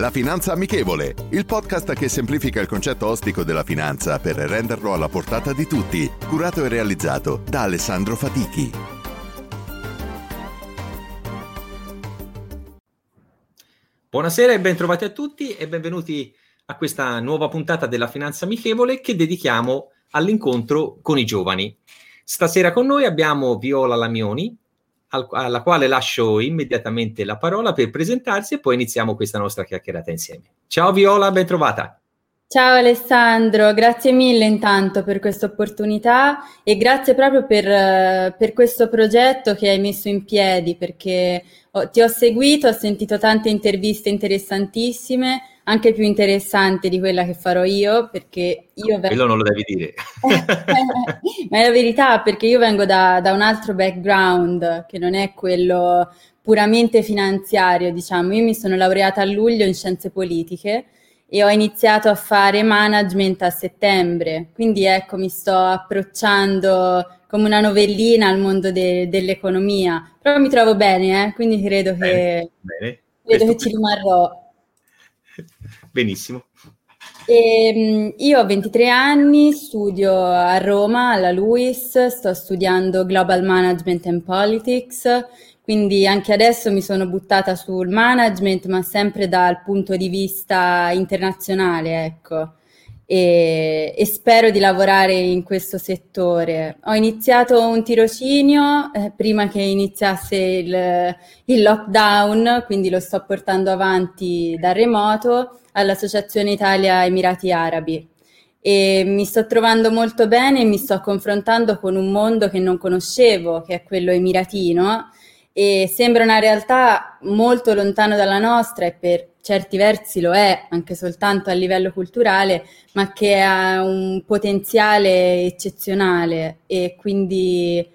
La Finanza Amichevole, il podcast che semplifica il concetto ostico della finanza per renderlo alla portata di tutti, curato e realizzato da Alessandro Fatichi. Buonasera e bentrovati a tutti e benvenuti a questa nuova puntata della Finanza Amichevole che dedichiamo all'incontro con i giovani. Stasera con noi abbiamo Viola Lamioni, al, alla quale lascio immediatamente la parola per presentarsi e poi iniziamo questa nostra chiacchierata insieme. Ciao Viola, ben trovata. Ciao Alessandro, grazie mille intanto per questa opportunità e grazie proprio per, per, questo progetto che hai messo in piedi perché ti ho seguito, ho sentito tante interviste interessantissime anche più interessante di quella che farò io, perché io vengo... Quello non lo devi dire. Ma è la verità, perché io vengo da, da, un altro background, che non è quello puramente finanziario, diciamo. Io mi sono laureata a luglio in scienze politiche e ho iniziato a fare management a settembre, quindi ecco, mi sto approcciando come una novellina al mondo de- dell'economia, però mi trovo bene, eh? quindi credo bene, che, bene. Credo che ci rimarrò. Benissimo. E, ehm, io ho 23 anni, studio a Roma alla LUIS, sto studiando Global Management and Politics, quindi anche adesso mi sono buttata sul management, ma sempre dal punto di vista internazionale, ecco e, e, spero di lavorare in questo settore. Ho iniziato un tirocinio eh, prima che iniziasse il, il, lockdown, quindi lo sto portando avanti da remoto all'Associazione Italia Emirati Arabi e mi sto trovando molto bene e mi sto confrontando con un mondo che non conoscevo, che è quello emiratino e sembra una realtà molto lontana dalla nostra e per certi versi lo è anche soltanto a livello culturale, ma che ha un potenziale eccezionale e quindi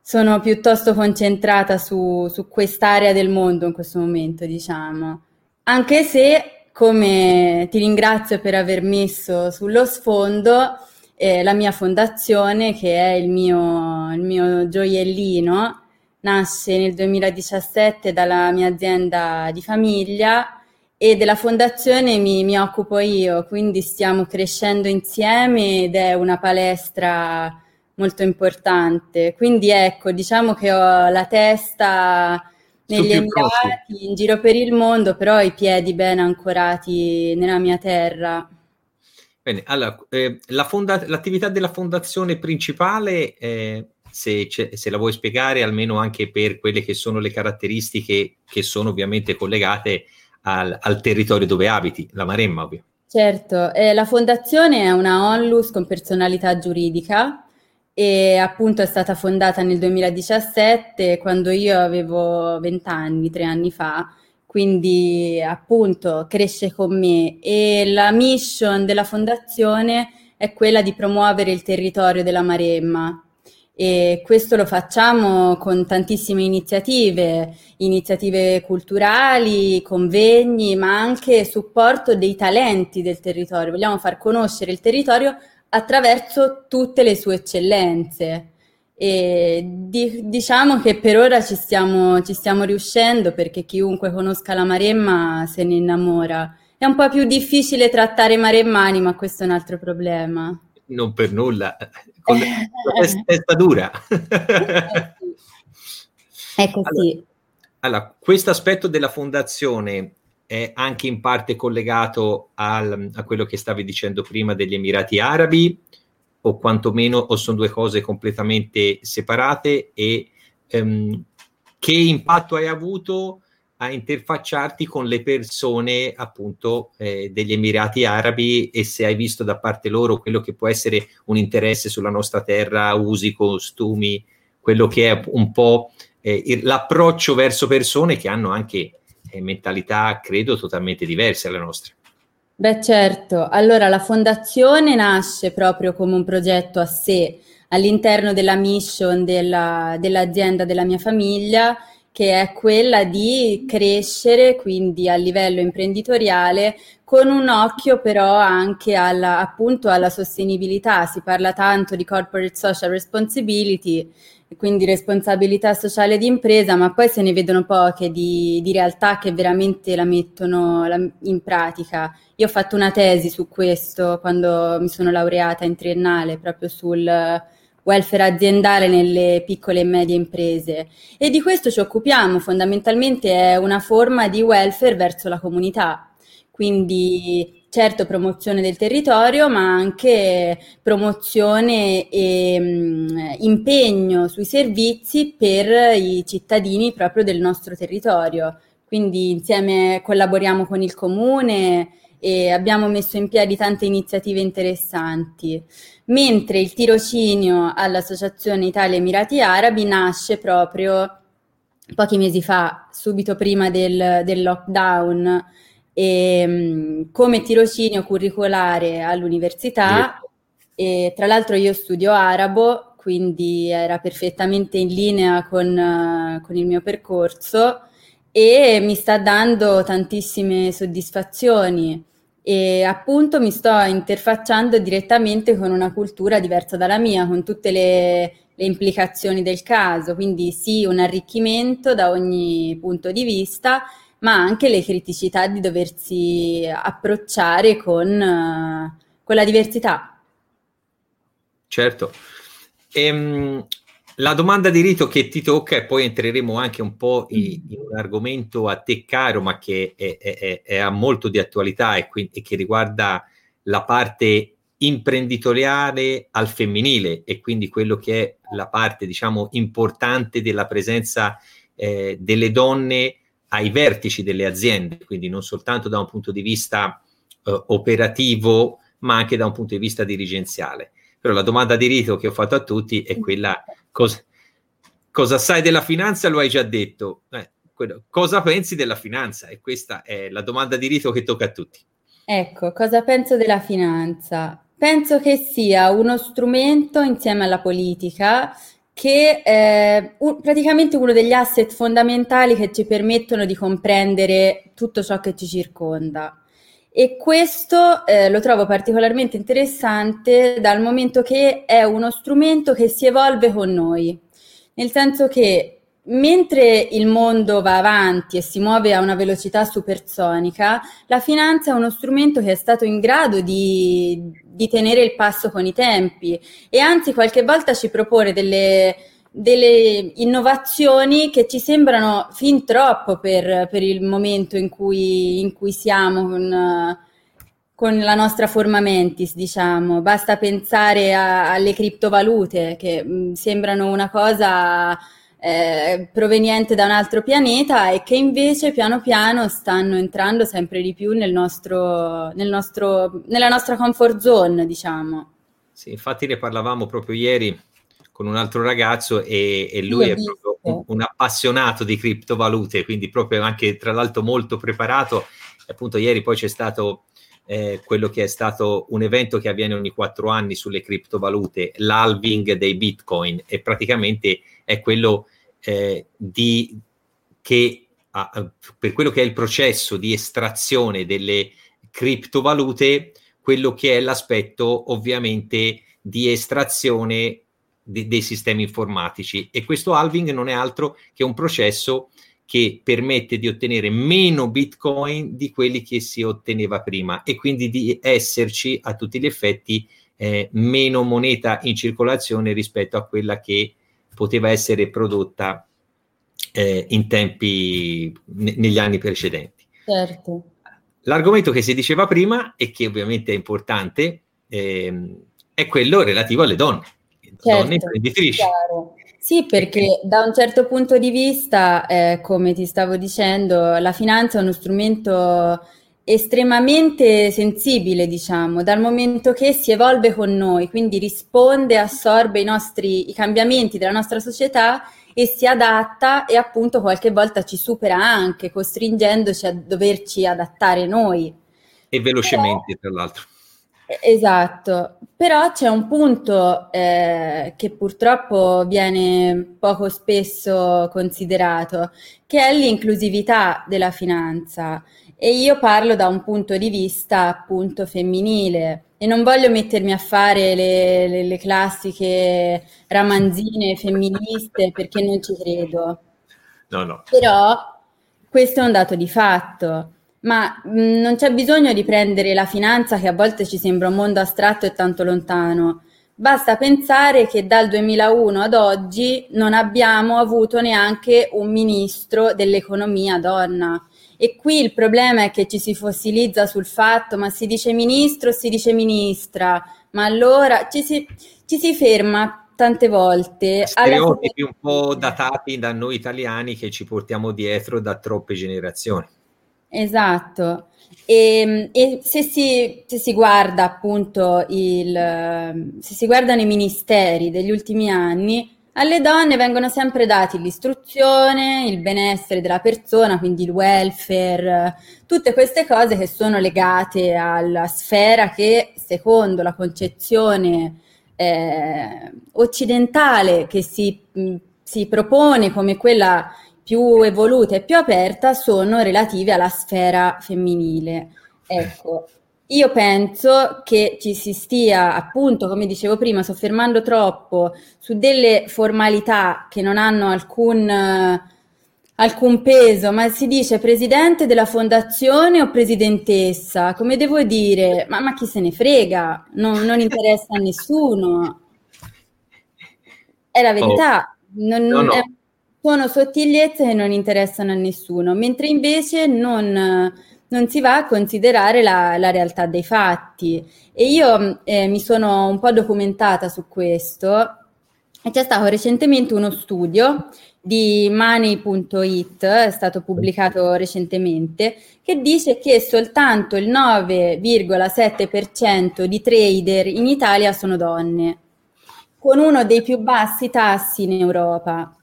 sono piuttosto concentrata su, su quest'area del mondo in questo momento, diciamo. Anche se, come ti ringrazio per aver messo sullo sfondo, eh, la mia fondazione, che è il mio, il mio gioiellino, nasce nel 2017 dalla mia azienda di famiglia e della fondazione mi, mi, occupo io, quindi stiamo crescendo insieme ed è una palestra molto importante. Quindi ecco, diciamo che ho la testa negli Emirati, in giro per il mondo, però i piedi ben ancorati nella mia terra. Bene, allora, eh, la fonda- l'attività della fondazione principale, eh, se, se, la vuoi spiegare, almeno anche per quelle che sono le caratteristiche che sono ovviamente collegate al, al territorio dove abiti, la Maremma ovvio. Certo, eh, la fondazione è una onlus con personalità giuridica e appunto è stata fondata nel 2017 quando io avevo 20 anni, tre anni fa, quindi appunto cresce con me. E la mission della fondazione è quella di promuovere il territorio della Maremma, e questo lo facciamo con tantissime iniziative, iniziative culturali, convegni, ma anche supporto dei talenti del territorio. Vogliamo far conoscere il territorio attraverso tutte le sue eccellenze. E di, diciamo che per ora ci stiamo, ci stiamo riuscendo perché chiunque conosca la Maremma se ne innamora. È un po' più difficile trattare maremmani, ma questo è un altro problema non per nulla, con la testa dura. è così. Allora, allora, questo aspetto della fondazione è anche in parte collegato al, a quello che stavi dicendo prima degli Emirati Arabi, o quantomeno o sono due cose completamente separate e um, che impatto hai avuto a interfacciarti con le persone appunto eh, degli Emirati Arabi e se hai visto da parte loro quello che può essere un interesse sulla nostra terra, usi, costumi, quello che è un po' eh, l'approccio verso persone che hanno anche eh, mentalità, credo, totalmente diverse alle nostre. Beh certo, allora la fondazione nasce proprio come un progetto a sé all'interno della mission della, dell'azienda della mia famiglia che è quella di crescere quindi a livello imprenditoriale con un occhio però anche alla, appunto alla sostenibilità. Si parla tanto di corporate social responsibility, quindi responsabilità sociale di impresa, ma poi se ne vedono poche di, di realtà che veramente la mettono in pratica. Io ho fatto una tesi su questo quando mi sono laureata in triennale, proprio sul welfare aziendale nelle piccole e medie imprese. E di questo ci occupiamo, fondamentalmente è una forma di welfare verso la comunità, quindi certo promozione del territorio ma anche promozione e mh, mm, impegno sui servizi per i cittadini proprio del nostro territorio. Quindi insieme collaboriamo con il comune, e abbiamo messo in piedi tante iniziative interessanti, mentre il tirocinio all'Associazione Italia Emirati Arabi nasce proprio pochi mesi fa, subito prima del, del lockdown, e, mm, come tirocinio curricolare all'università. E, tra l'altro io studio arabo, quindi era perfettamente in linea con, con il mio percorso e mi sta dando tantissime soddisfazioni. E appunto mi sto interfacciando direttamente con una cultura diversa dalla mia, con tutte le, le implicazioni del caso, quindi sì un arricchimento da ogni punto di vista, ma anche le criticità di doversi approcciare con, con la diversità. Certo. Ehm, la domanda di rito che ti tocca, e poi entreremo anche un po' in, in un argomento a te caro, ma che è, è, è, ha molto di attualità e, quindi, e che riguarda la parte imprenditoriale al femminile e quindi quello che è la parte, diciamo, importante della presenza eh, delle donne ai vertici delle aziende, quindi non soltanto da un punto di vista eh, operativo, ma anche da un punto di vista dirigenziale. Però la domanda di rito che ho fatto a tutti è quella cosa, cosa sai della finanza? Lo hai già detto. Eh, quello, cosa pensi della finanza? E questa è la domanda di rito che tocca a tutti. Ecco, cosa penso della finanza? Penso che sia uno strumento insieme alla politica che è un, praticamente uno degli asset fondamentali che ci permettono di comprendere tutto ciò che ci circonda. E questo eh, lo trovo particolarmente interessante dal momento che è uno strumento che si evolve con noi, nel senso che mentre il mondo va avanti e si muove a una velocità supersonica, la finanza è uno strumento che è stato in grado di, di tenere il passo con i tempi e anzi qualche volta ci propone delle delle innovazioni che ci sembrano fin troppo per, per il momento in cui, in cui siamo con, con, la nostra forma mentis, diciamo. Basta pensare a, alle criptovalute che mh, mm, sembrano una cosa eh, proveniente da un altro pianeta e che invece piano piano stanno entrando sempre di più nel nostro, nel nostro, nella nostra comfort zone, diciamo. Sì, infatti ne parlavamo proprio ieri con un altro ragazzo e, e lui è proprio un, un, appassionato di criptovalute, quindi proprio anche tra l'altro molto preparato. Appunto ieri poi c'è stato eh, quello che è stato un evento che avviene ogni quattro anni sulle criptovalute, l'halving dei bitcoin e praticamente è quello eh, di, che ah, per quello che è il processo di estrazione delle criptovalute, quello che è l'aspetto ovviamente di estrazione de- dei sistemi informatici. E questo halving non è altro che un processo che permette di ottenere meno bitcoin di quelli che si otteneva prima e quindi di esserci a tutti gli effetti eh, meno moneta in circolazione rispetto a quella che poteva essere prodotta eh, in tempi ne- negli anni precedenti. Certo. L'argomento che si diceva prima e che ovviamente è importante eh, è quello relativo alle donne certo, donne imprenditrici. Chiaro. Sì, perché da un certo punto di vista, eh, come ti stavo dicendo, la finanza è uno strumento estremamente sensibile, diciamo, dal momento che si evolve con noi, quindi risponde, assorbe i nostri i cambiamenti della nostra società e si adatta e appunto qualche volta ci supera anche, costringendoci a doverci adattare noi. E velocemente, tra l'altro. Esatto, però c'è un punto eh, che purtroppo viene poco spesso considerato, che è l'inclusività della finanza. E io parlo da un punto di vista appunto femminile e non voglio mettermi a fare le, le, le classiche ramanzine femministe perché non ci credo. No, no. Però questo è un dato di fatto. Ma mh, mm, non c'è bisogno di prendere la finanza che a volte ci sembra un mondo astratto e tanto lontano. Basta pensare che dal 2001 ad oggi non abbiamo avuto neanche un ministro dell'economia donna. E qui il problema è che ci si fossilizza sul fatto, ma si dice ministro, si dice ministra, ma allora ci si, ci si ferma tante volte. Stereotipi alla... un po' datati da noi italiani che ci portiamo dietro da troppe generazioni. Esatto. E, ehm, e se, si, se, si, guarda appunto il, se si guardano i ministeri degli ultimi anni, alle donne vengono sempre dati l'istruzione, il benessere della persona, quindi il welfare, tutte queste cose che sono legate alla sfera che, secondo la concezione eh, occidentale che si, si propone come quella più evoluta e più aperta sono relative alla sfera femminile. Ecco, io penso che ci si stia, appunto, come dicevo prima, soffermando troppo su delle formalità che non hanno alcun, alcun peso, ma si dice presidente della fondazione o presidentessa, come devo dire? Ma, ma chi se ne frega? Non, non interessa a nessuno. È la verità. Oh. Non, no, no. È sono sottigliezze che non interessano a nessuno, mentre invece non, non si va a considerare la, la, realtà dei fatti. E io eh, mi sono un po' documentata su questo c'è stato recentemente uno studio di Money.it, è stato pubblicato recentemente, che dice che soltanto il 9,7% di trader in Italia sono donne, con uno dei più bassi tassi in Europa.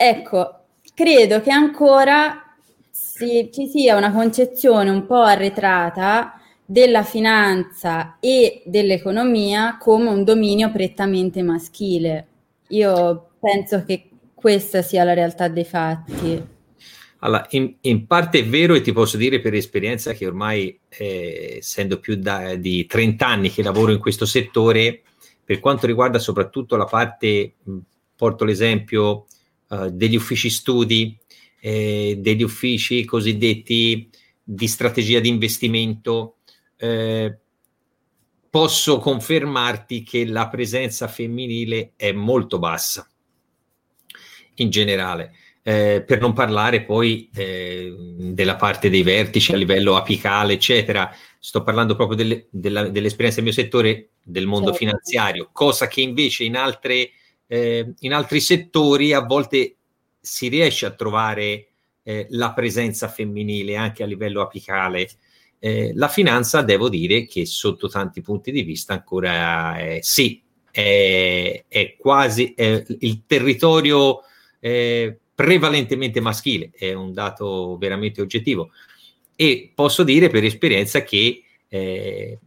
Ecco, credo che ancora si, ci sia una concezione un po' arretrata della finanza e dell'economia come un dominio prettamente maschile. Io penso che questa sia la realtà dei fatti. Allora, in, in parte è vero e ti posso dire per esperienza che ormai, eh, essendo più da, di 30 anni che lavoro in questo settore, per quanto riguarda soprattutto la parte, porto l'esempio uh, degli uffici studi, eh, degli uffici cosiddetti di strategia di investimento, eh, posso confermarti che la presenza femminile è molto bassa in generale. Eh, per non parlare poi eh, della parte dei vertici a livello apicale, eccetera. Sto parlando proprio delle, della, dell'esperienza del mio settore, del mondo certo. finanziario, cosa che invece in altre eh, in altri settori a volte si riesce a trovare eh, la presenza femminile anche a livello apicale. Eh, la finanza, devo dire che sotto tanti punti di vista ancora eh, sì, è, è quasi è il territorio eh, prevalentemente maschile, è un dato veramente oggettivo. E posso dire per esperienza che eh,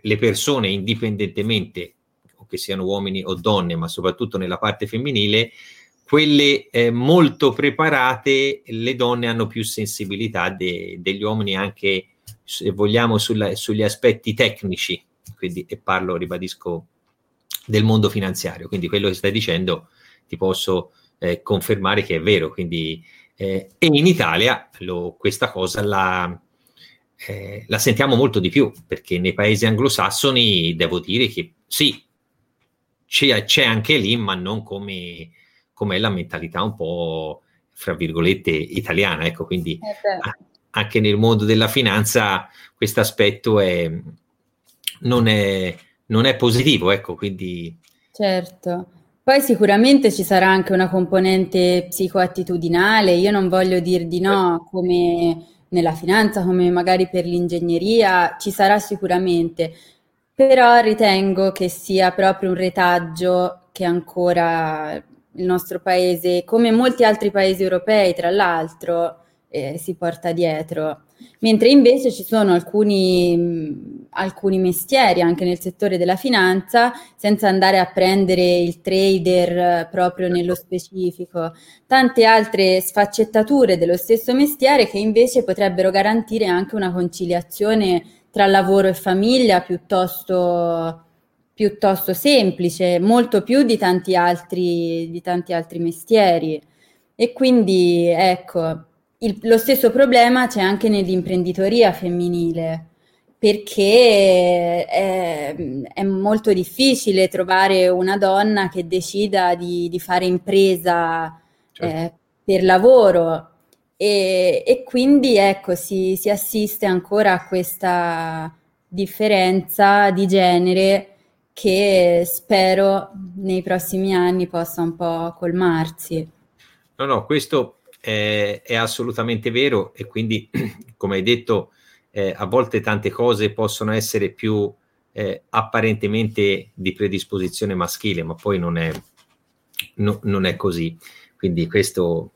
le persone, indipendentemente che siano uomini o donne, ma soprattutto nella parte femminile, quelle eh, molto preparate, le donne hanno più sensibilità de- degli uomini anche, se vogliamo, sulla, sugli aspetti tecnici, quindi, e parlo, ribadisco, del mondo finanziario. Quindi quello che stai dicendo ti posso eh, confermare che è vero. Quindi, eh, e in Italia lo, questa cosa la, eh, la sentiamo molto di più, perché nei paesi anglosassoni devo dire che sì, c'è, c'è anche lì, ma non come, come la mentalità un po', fra virgolette, italiana. Ecco, quindi eh anche nel mondo della finanza questo aspetto è, non, è, non è positivo, ecco, quindi... Certo. Poi sicuramente ci sarà anche una componente psicoattitudinale, io non voglio dir di no come nella finanza, come magari per l'ingegneria, ci sarà sicuramente, però ritengo che sia proprio un retaggio che ancora il nostro paese, come molti altri paesi europei, tra l'altro, eh, si porta dietro. Mentre invece ci sono alcuni, alcuni mestieri anche nel settore della finanza, senza andare a prendere il trader proprio nello specifico, tante altre sfaccettature dello stesso mestiere che invece potrebbero garantire anche una conciliazione tra lavoro e famiglia piuttosto, piuttosto semplice, molto più di tanti altri, di tanti altri mestieri. E quindi ecco, il, lo stesso problema c'è anche nell'imprenditoria femminile, perché è, è, molto difficile trovare una donna che decida di, di fare impresa certo. eh, per lavoro e, e quindi ecco, si, si, assiste ancora a questa differenza di genere che spero nei prossimi anni possa un po' colmarsi. No, no, questo è, è assolutamente vero e quindi, come hai detto, eh, a volte tante cose possono essere più eh, apparentemente di predisposizione maschile, ma poi non è, no, non è così. Quindi questo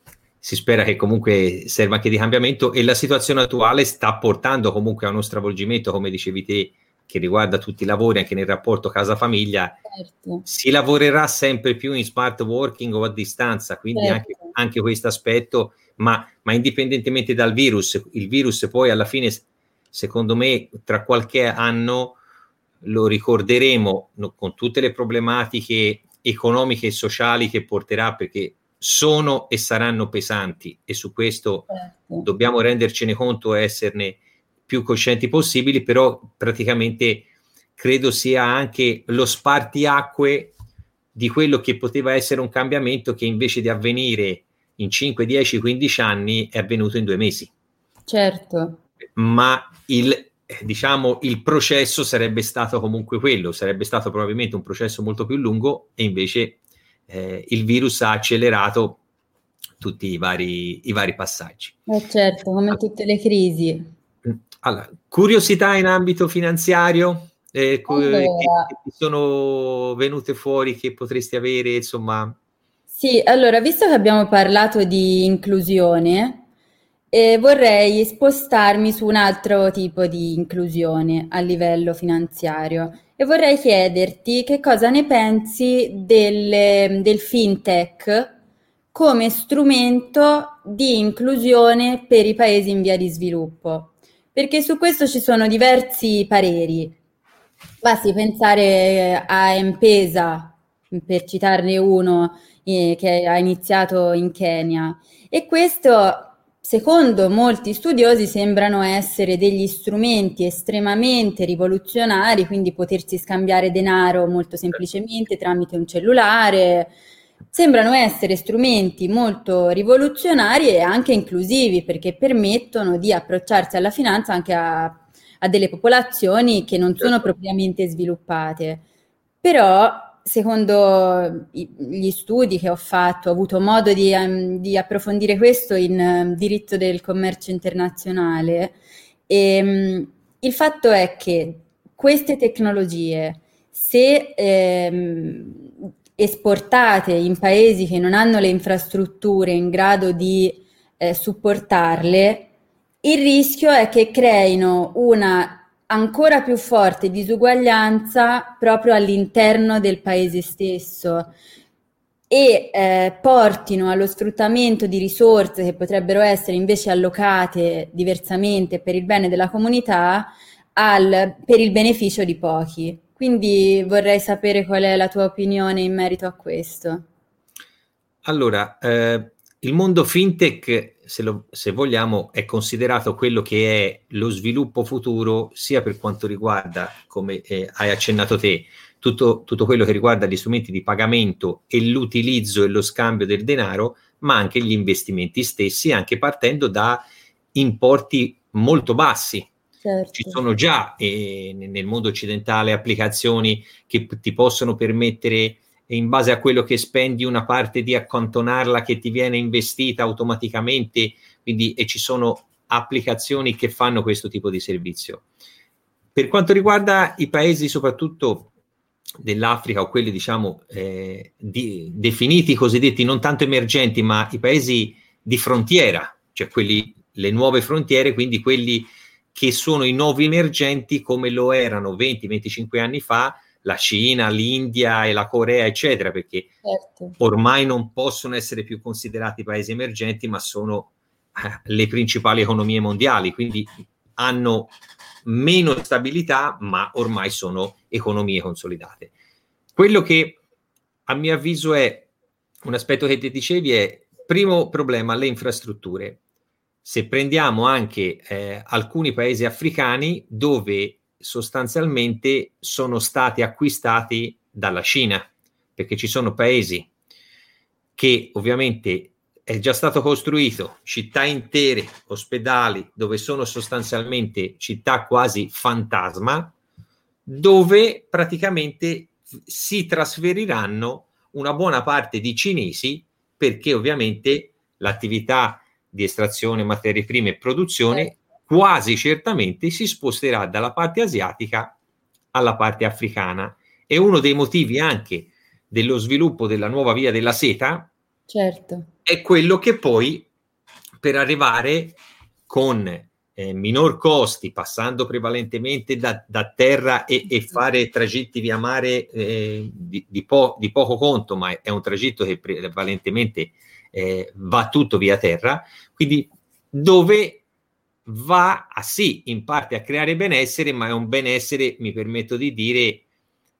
si spera che comunque serva anche di cambiamento e la situazione attuale sta portando comunque a uno stravolgimento, come dicevi te, che riguarda tutti i lavori, anche nel rapporto casa-famiglia. Certo. Si lavorerà sempre più in smart working o a distanza, quindi certo. anche, anche questo aspetto, ma, ma indipendentemente dal virus, il virus poi alla fine, secondo me, tra qualche anno lo ricorderemo no, con tutte le problematiche economiche e sociali che porterà, perché sono e saranno pesanti e su questo certo. dobbiamo rendercene conto e esserne più coscienti possibili, però praticamente credo sia anche lo spartiacque di quello che poteva essere un cambiamento che invece di avvenire in 5, 10, 15 anni è avvenuto in due mesi. Certo. Ma il, diciamo, il processo sarebbe stato comunque quello, sarebbe stato probabilmente un processo molto più lungo e invece eh, il virus ha accelerato tutti i vari, i vari passaggi. Eh certo, come tutte le crisi. Allora, curiosità in ambito finanziario eh, allora. che, che sono venute fuori che potresti avere, insomma. Sì, allora, visto che abbiamo parlato di inclusione, eh, vorrei spostarmi su un altro tipo di inclusione a livello finanziario e vorrei chiederti che cosa ne pensi del, del fintech come strumento di inclusione per i paesi in via di sviluppo. Perché su questo ci sono diversi pareri. Basti pensare a M-Pesa, per citarne uno, eh, che ha iniziato in Kenya. E questo secondo molti studiosi sembrano essere degli strumenti estremamente rivoluzionari, quindi potersi scambiare denaro molto semplicemente tramite un cellulare. Sembrano essere strumenti molto rivoluzionari e anche inclusivi perché permettono di approcciarsi alla finanza anche a, a delle popolazioni che non sono propriamente sviluppate. Però secondo gli studi che ho fatto, ho avuto modo di, um, di approfondire questo in um, diritto del commercio internazionale, e, um, il fatto è che queste tecnologie, se ehm, esportate in paesi che non hanno le infrastrutture in grado di eh, supportarle, il rischio è che creino una ancora più forte disuguaglianza proprio all'interno del paese stesso e eh, portino allo sfruttamento di risorse che potrebbero essere invece allocate diversamente per il bene della comunità al, per il beneficio di pochi. Quindi vorrei sapere qual è la tua opinione in merito a questo. Allora, eh, il mondo fintech, se, lo, se, vogliamo, è considerato quello che è lo sviluppo futuro, sia per quanto riguarda, come eh, hai accennato te, tutto, tutto, quello che riguarda gli strumenti di pagamento e l'utilizzo e lo scambio del denaro, ma anche gli investimenti stessi, anche partendo da importi molto bassi. Certo. Ci sono già eh, nel mondo occidentale applicazioni che ti possono permettere e in base a quello che spendi una parte di accantonarla che ti viene investita automaticamente, quindi e ci sono applicazioni che fanno questo tipo di servizio. Per quanto riguarda i paesi soprattutto dell'Africa o quelli diciamo eh, di, definiti cosiddetti non tanto emergenti ma i paesi di frontiera, cioè quelli le nuove frontiere, quindi quelli che sono i nuovi emergenti come lo erano 20-25 anni fa la Cina, l'India e la Corea, eccetera, perché certo. ormai non possono essere più considerati paesi emergenti, ma sono eh, le principali economie mondiali, quindi hanno meno stabilità, ma ormai sono economie consolidate. Quello che a mio avviso è un aspetto che ti dicevi è primo problema le infrastrutture. Se prendiamo anche eh, alcuni paesi africani dove sostanzialmente sono stati acquistati dalla Cina, perché ci sono paesi che ovviamente è già stato costruito città intere, ospedali, dove sono sostanzialmente città quasi fantasma, dove praticamente si trasferiranno una buona parte di cinesi perché ovviamente l'attività di estrazione materie prime e produzione quasi certamente si sposterà dalla parte asiatica alla parte africana. E uno dei motivi anche dello sviluppo della nuova via della seta certo. è quello che poi per arrivare con eh, minor costi, passando prevalentemente da, da terra e, e, fare tragitti via mare eh, di, di, po- di, poco conto, ma è un tragitto che prevalentemente eh, va tutto via terra, quindi dove va a sì, in parte a creare benessere, ma è un benessere, mi permetto di dire,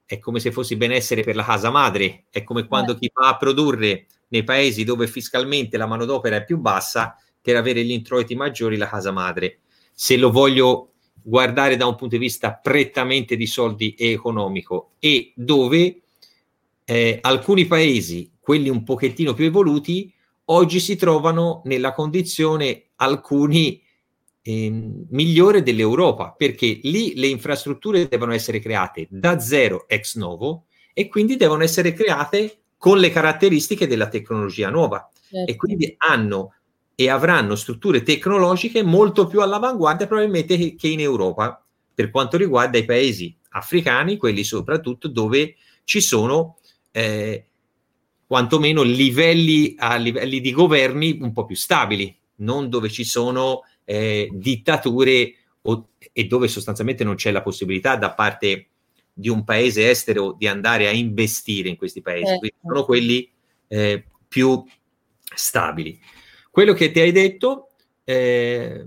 è come se fosse benessere per la casa madre, è come quando chi va a produrre nei paesi dove fiscalmente la manodopera è più bassa per avere gli introiti maggiori la casa madre. Se lo voglio guardare da un punto di vista prettamente di soldi e economico. E dove eh, alcuni paesi, quelli un pochettino più evoluti, oggi si trovano nella condizione alcuni eh, migliore dell'Europa, perché lì le infrastrutture devono essere create da zero ex novo e quindi devono essere create con le caratteristiche della tecnologia nuova certo. e quindi hanno e avranno strutture tecnologiche molto più all'avanguardia probabilmente che, che in Europa per quanto riguarda i paesi africani, quelli soprattutto dove ci sono eh, quantomeno livelli, a livelli di governi un po' più stabili, non dove ci sono eh, dittature o, e dove sostanzialmente non c'è la possibilità da parte di un paese estero di andare a investire in questi paesi, eh. quindi sono quelli eh, più stabili. Quello che ti hai detto eh,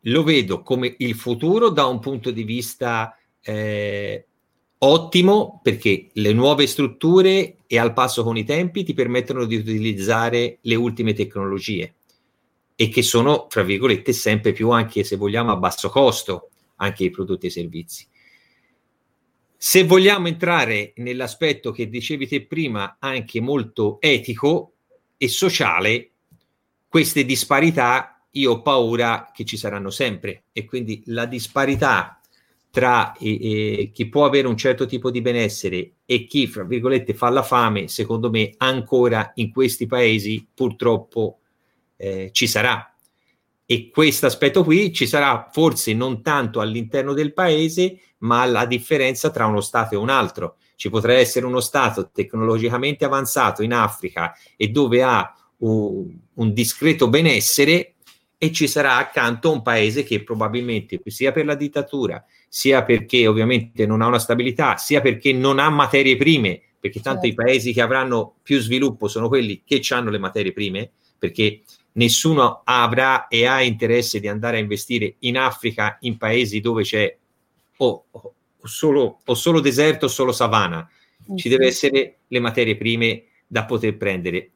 lo vedo come il futuro da un punto di vista eh, ottimo perché le nuove strutture e al passo con i tempi ti permettono di utilizzare le ultime tecnologie e che sono, tra virgolette, sempre più, anche se vogliamo, a basso costo, anche i prodotti e i servizi. Se vogliamo entrare nell'aspetto che dicevi te prima, anche molto etico e sociale, queste disparità io ho paura che ci saranno sempre e quindi la disparità tra eh, chi può avere un certo tipo di benessere e chi, fra virgolette, fa la fame, secondo me ancora in questi paesi purtroppo eh, ci sarà. E questo aspetto qui ci sarà forse non tanto all'interno del paese, ma la differenza tra uno Stato e un altro. Ci potrà essere uno Stato tecnologicamente avanzato in Africa e dove ha un, un discreto benessere e ci sarà accanto un paese che probabilmente sia per la dittatura, sia perché ovviamente non ha una stabilità, sia perché non ha materie prime, perché tanto certo. i paesi che avranno più sviluppo sono quelli che hanno le materie prime, perché nessuno avrà e ha interesse di andare a investire in Africa, in paesi dove c'è o, o, solo, o solo, deserto o solo savana. Eh Ci deve essere le materie prime da poter prendere.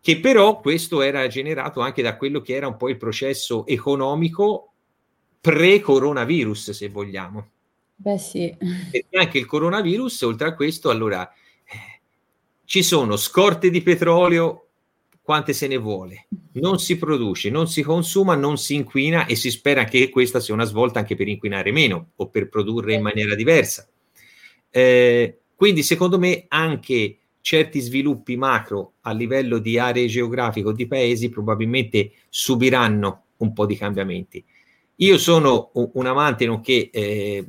Che però questo era generato anche da quello che era un po' il processo economico pre-coronavirus, se vogliamo. Beh, sì. Perché anche il coronavirus, oltre a questo, allora eh, ci sono scorte di petrolio quante se ne vuole, non si produce, non si consuma, non si inquina e si spera che questa sia una svolta anche per inquinare meno o per produrre in maniera diversa. Eh, quindi secondo me anche certi sviluppi macro a livello di aree geografiche o di paesi probabilmente subiranno un po' di cambiamenti. Io sono un amante nonché eh,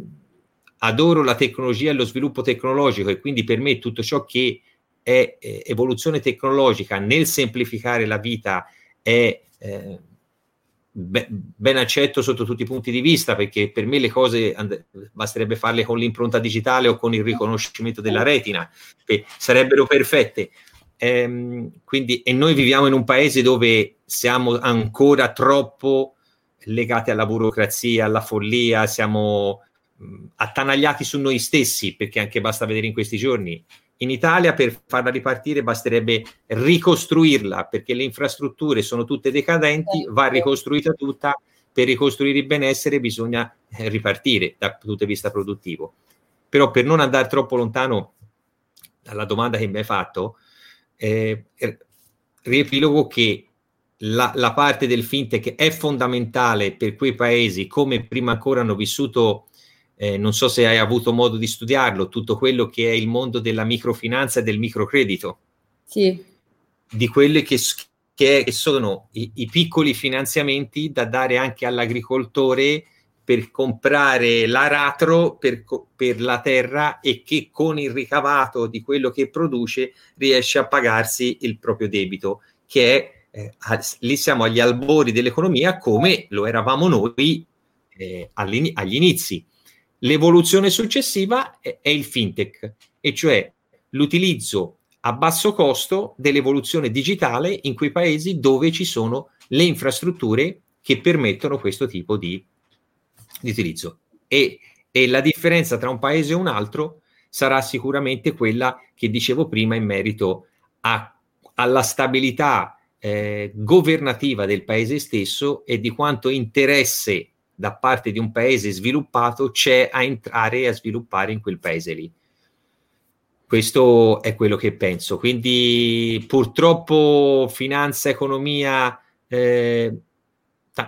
adoro la tecnologia e lo sviluppo tecnologico e quindi per me tutto ciò che è eh, evoluzione tecnologica nel semplificare la vita è, eh, be- ben accetto sotto tutti i punti di vista, perché per me le cose and- basterebbe farle con l'impronta digitale o con il riconoscimento della retina, che sarebbero perfette. Ehm, quindi, e noi viviamo in un paese dove siamo ancora troppo legati alla burocrazia, alla follia, siamo mh, attanagliati su noi stessi, perché anche basta vedere in questi giorni in Italia per farla ripartire basterebbe ricostruirla perché le infrastrutture sono tutte decadenti, va ricostruita tutta, per ricostruire il benessere bisogna eh, ripartire dal punto di vista produttivo. Però per non andare troppo lontano dalla domanda che mi hai fatto, eh, riepilogo che la, la, parte del fintech è fondamentale per quei paesi come prima ancora hanno vissuto eh, non so se hai avuto modo di studiarlo, tutto quello che è il mondo della microfinanza e del microcredito. Sì. Di quelli che, che, sono i, i, piccoli finanziamenti da dare anche all'agricoltore per comprare l'aratro per, per la terra e che con il ricavato di quello che produce riesce a pagarsi il proprio debito, che è eh, lì siamo agli albori dell'economia come lo eravamo noi eh, agli inizi. L'evoluzione successiva è, il fintech, e cioè l'utilizzo a basso costo dell'evoluzione digitale in quei paesi dove ci sono le infrastrutture che permettono questo tipo di, di utilizzo. E, e, la differenza tra un paese e un altro sarà sicuramente quella che dicevo prima in merito a, alla stabilità eh, governativa del paese stesso e di quanto interesse da parte di un paese sviluppato c'è a entrare e a sviluppare in quel paese lì. Questo è quello che penso. Quindi purtroppo finanza, economia, eh,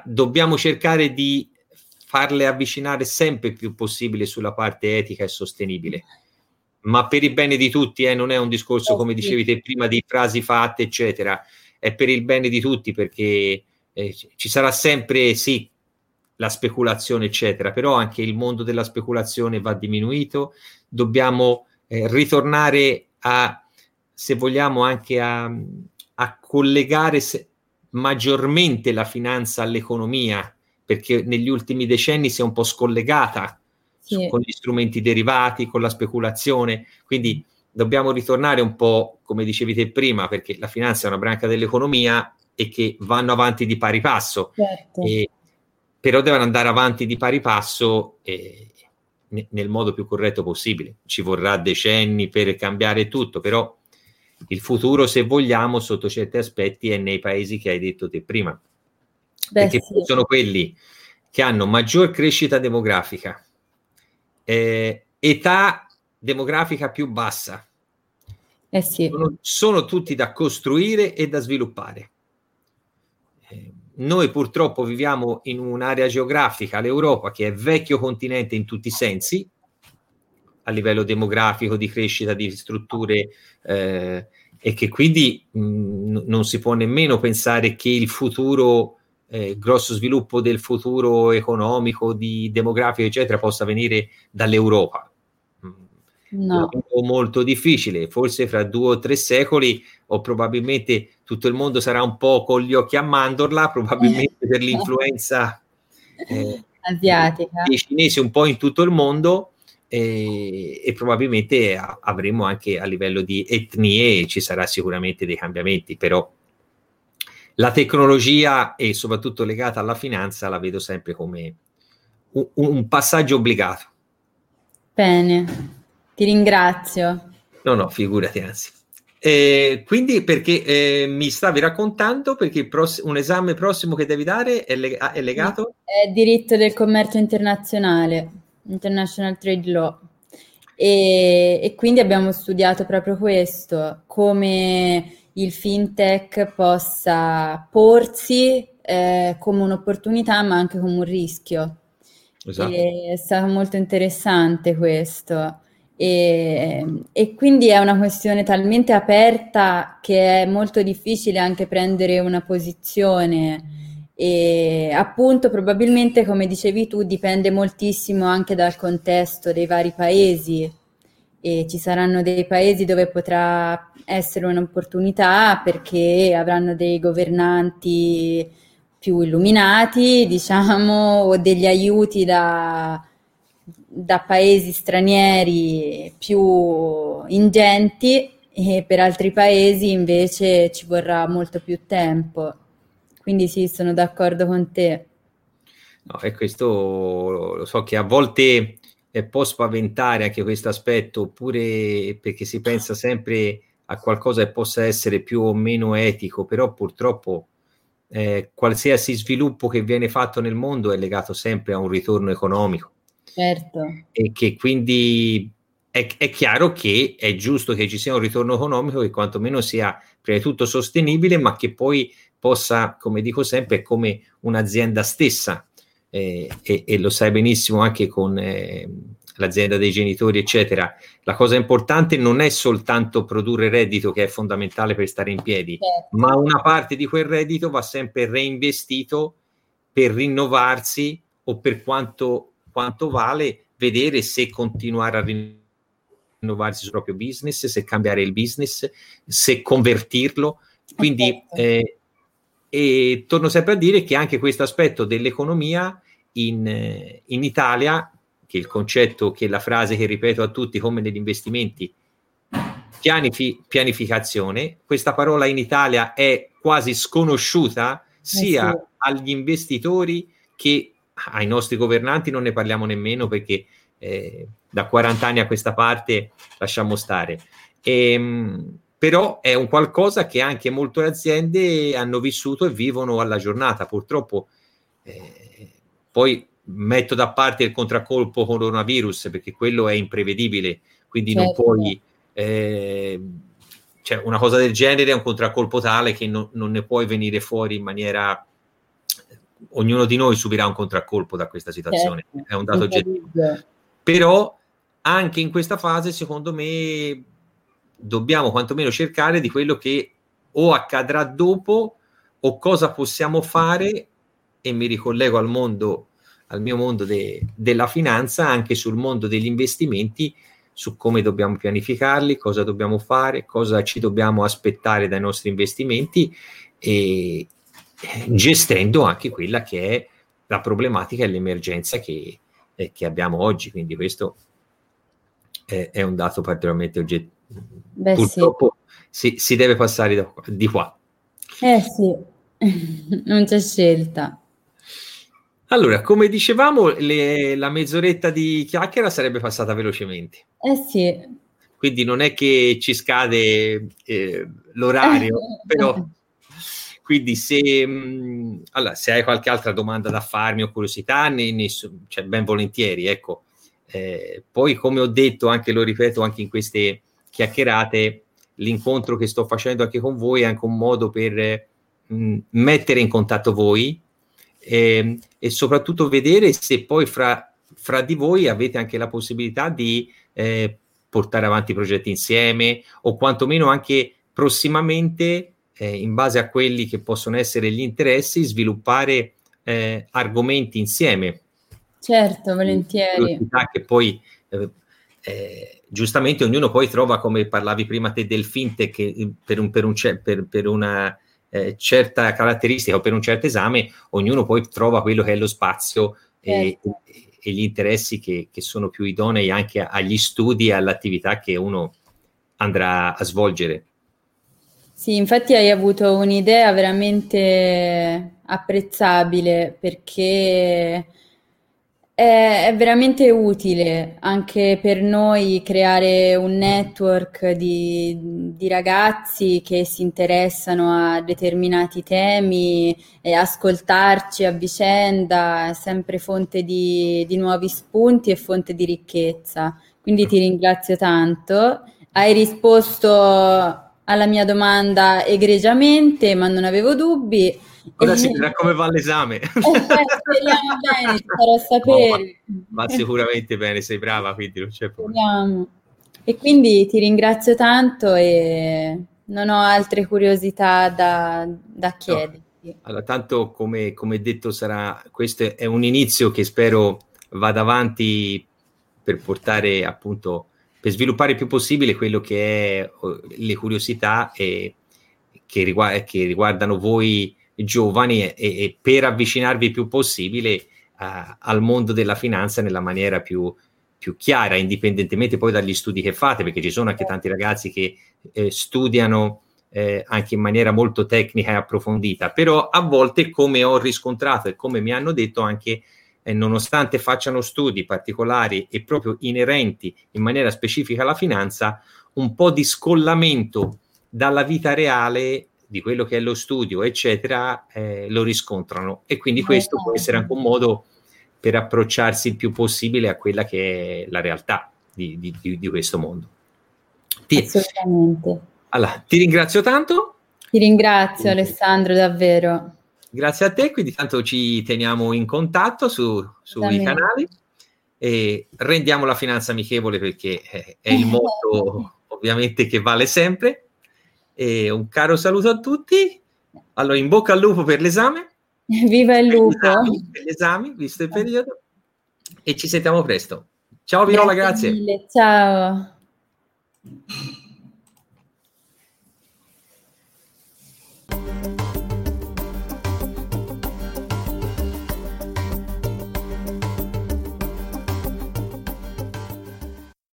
dobbiamo cercare di farle avvicinare sempre più possibile sulla parte etica e sostenibile. Ma per il bene di tutti, eh, non è un discorso, come dicevi te prima, di frasi fatte, eccetera. È per il bene di tutti perché eh, ci sarà sempre, sì, la speculazione, eccetera, però anche il mondo della speculazione va diminuito, dobbiamo eh, ritornare a, se vogliamo, anche a, a collegare se, maggiormente la finanza all'economia, perché negli ultimi decenni si è un po' scollegata sì. con gli strumenti derivati, con la speculazione, quindi dobbiamo ritornare un po', come dicevi te prima, perché la finanza è una branca dell'economia e che vanno avanti di pari passo. Certo. E, però devono andare avanti di pari passo eh, nel modo più corretto possibile. Ci vorrà decenni per cambiare tutto, però il futuro, se vogliamo, sotto certi aspetti, è nei paesi che hai detto te prima. Beh, perché sì. sono quelli che hanno maggior crescita demografica, eh, età demografica più bassa. Eh sì. sono, sono tutti da costruire e da sviluppare. Noi purtroppo viviamo in un'area geografica, l'Europa, che è vecchio continente in tutti i sensi, a livello demografico, di crescita, di strutture, eh, e che quindi mh, non si può nemmeno pensare che il futuro, eh, grosso sviluppo del futuro economico, di demografico, eccetera, possa venire dall'Europa. No. molto difficile, forse fra due o tre secoli o probabilmente tutto il mondo sarà un po' con gli occhi a mandorla, probabilmente per l'influenza eh, asiatica dei cinesi un po' in tutto il mondo e, e probabilmente a, avremo anche a livello di etnie ci sarà sicuramente dei cambiamenti, però la tecnologia e soprattutto legata alla finanza la vedo sempre come un, un passaggio obbligato. Bene. Ti ringrazio. No, no, figurati, anzi. Eh, quindi perché eh, mi stavi raccontando perché pross- un esame prossimo che devi dare è, leg- è legato? È diritto del commercio internazionale, International Trade Law. E, e, quindi abbiamo studiato proprio questo, come il fintech possa porsi eh, come un'opportunità ma anche come un rischio. Esatto. E è stato molto interessante questo. E, e, quindi è una questione talmente aperta che è molto difficile anche prendere una posizione. E appunto probabilmente come dicevi tu dipende moltissimo anche dal contesto dei vari paesi. E ci saranno dei paesi dove potrà essere un'opportunità perché avranno dei governanti più illuminati, diciamo, o degli aiuti da, da paesi stranieri più ingenti e per altri paesi invece ci vorrà molto più tempo. Quindi sì, sono d'accordo con te. No, e questo lo so che a volte eh, può spaventare anche questo aspetto, oppure perché si pensa sempre a qualcosa che possa essere più o meno etico, però purtroppo eh, qualsiasi sviluppo che viene fatto nel mondo è legato sempre a un ritorno economico. Certo. E che quindi è, è, chiaro che è giusto che ci sia un ritorno economico che quantomeno sia prima di tutto sostenibile, ma che poi possa, come dico sempre, come un'azienda stessa, eh, e, e, lo sai benissimo anche con eh, l'azienda dei genitori, eccetera. La cosa importante non è soltanto produrre reddito, che è fondamentale per stare in piedi, certo. ma una parte di quel reddito va sempre reinvestito per rinnovarsi o per quanto, quanto vale vedere se continuare a rinnovarsi sul proprio business, se cambiare il business, se convertirlo. Quindi, eh, e torno sempre a dire che anche questo aspetto dell'economia in, in Italia, che il concetto, che la frase che ripeto a tutti come negli investimenti, pianifi- pianificazione, questa parola in Italia è quasi sconosciuta sia eh sì. agli investitori che ai nostri governanti, non ne parliamo nemmeno perché eh, da 40 anni a questa parte lasciamo stare. E, ehm, però è un qualcosa che anche molte aziende hanno vissuto e vivono alla giornata. Purtroppo eh, poi metto da parte il contraccolpo coronavirus perché quello è imprevedibile, quindi certo. non puoi... Eh, cioè una cosa del genere è un contraccolpo tale che no, non ne puoi venire fuori in maniera ognuno di noi subirà un contraccolpo da questa situazione, certo. è un dato oggettivo. Però anche in questa fase, secondo me, dobbiamo quantomeno cercare di quello che o accadrà dopo o cosa possiamo fare, e mi ricollego al mondo, al mio mondo de, della finanza, anche sul mondo degli investimenti, su come dobbiamo pianificarli, cosa dobbiamo fare, cosa ci dobbiamo aspettare dai nostri investimenti e gestendo anche quella che è la problematica e l'emergenza che, eh, che abbiamo oggi. Quindi questo è, è un dato particolarmente oggettivo. Purtroppo sì. si, si, deve passare da, di qua. Eh sì, non c'è scelta. Allora, come dicevamo, le, la mezz'oretta di chiacchiera sarebbe passata velocemente. Eh sì. Quindi non è che ci scade eh, l'orario, però quindi se, mh, allora, se hai qualche altra domanda da farmi o curiosità, ne, ne, cioè, ben volentieri, ecco. Eh, poi, come ho detto, anche lo ripeto anche in queste chiacchierate, l'incontro che sto facendo anche con voi è anche un modo per mh, mettere in contatto voi eh, e soprattutto vedere se poi fra, fra, di voi avete anche la possibilità di eh, portare avanti progetti insieme o quantomeno anche prossimamente eh, in base a quelli che possono essere gli interessi, sviluppare eh, argomenti insieme. Certo, volentieri. Che poi eh, eh, giustamente ognuno poi trova, come parlavi prima te del fintech, eh, per, un, per, un, per, per una eh, certa caratteristica o per un certo esame, ognuno poi trova quello che è lo spazio certo. e, e, gli interessi che, che, sono più idonei anche agli studi e all'attività che uno andrà a svolgere. Sì, infatti hai avuto un'idea veramente apprezzabile perché è, è veramente utile anche per noi creare un network di, di ragazzi che si interessano a determinati temi e ascoltarci a vicenda è sempre fonte di, di nuovi spunti e fonte di ricchezza. Quindi ti ringrazio tanto. Hai risposto alla mia domanda egregiamente, ma non avevo dubbi. Ora si vedrà come va l'esame. Eh, speriamo bene, farò sapere. No, va, va, sicuramente bene, sei brava, quindi non c'è problema. E quindi ti ringrazio tanto e non ho altre curiosità da, da chiederti. No. Allora, tanto come, come detto, sarà, questo è un inizio che spero vada avanti per portare appunto per sviluppare il più possibile quello che è le curiosità e, che, riguarda, che riguardano voi giovani e, e per avvicinarvi il più possibile uh, al mondo della finanza nella maniera più, più, chiara, indipendentemente poi dagli studi che fate, perché ci sono anche tanti ragazzi che eh, studiano eh, anche in maniera molto tecnica e approfondita, però a volte, come ho riscontrato e come mi hanno detto anche, eh, nonostante facciano studi particolari e proprio inerenti in maniera specifica alla finanza, un po' di scollamento dalla vita reale di quello che è lo studio, eccetera, eh, lo riscontrano. E quindi questo può essere anche un modo per approcciarsi il più possibile a quella che è la realtà di, di, di questo mondo. Ti, Assolutamente. Allora, ti ringrazio tanto. Ti ringrazio Alessandro, davvero. Grazie a te, quindi tanto ci teniamo in contatto su, sui canali e rendiamo la finanza amichevole perché è il motto ovviamente che vale sempre. E un caro saluto a tutti. Allora, in bocca al lupo per l'esame. Viva il lupo! Per gli esami, visto il periodo. E ci sentiamo presto. Ciao Viola, grazie. grazie. Mille, ciao.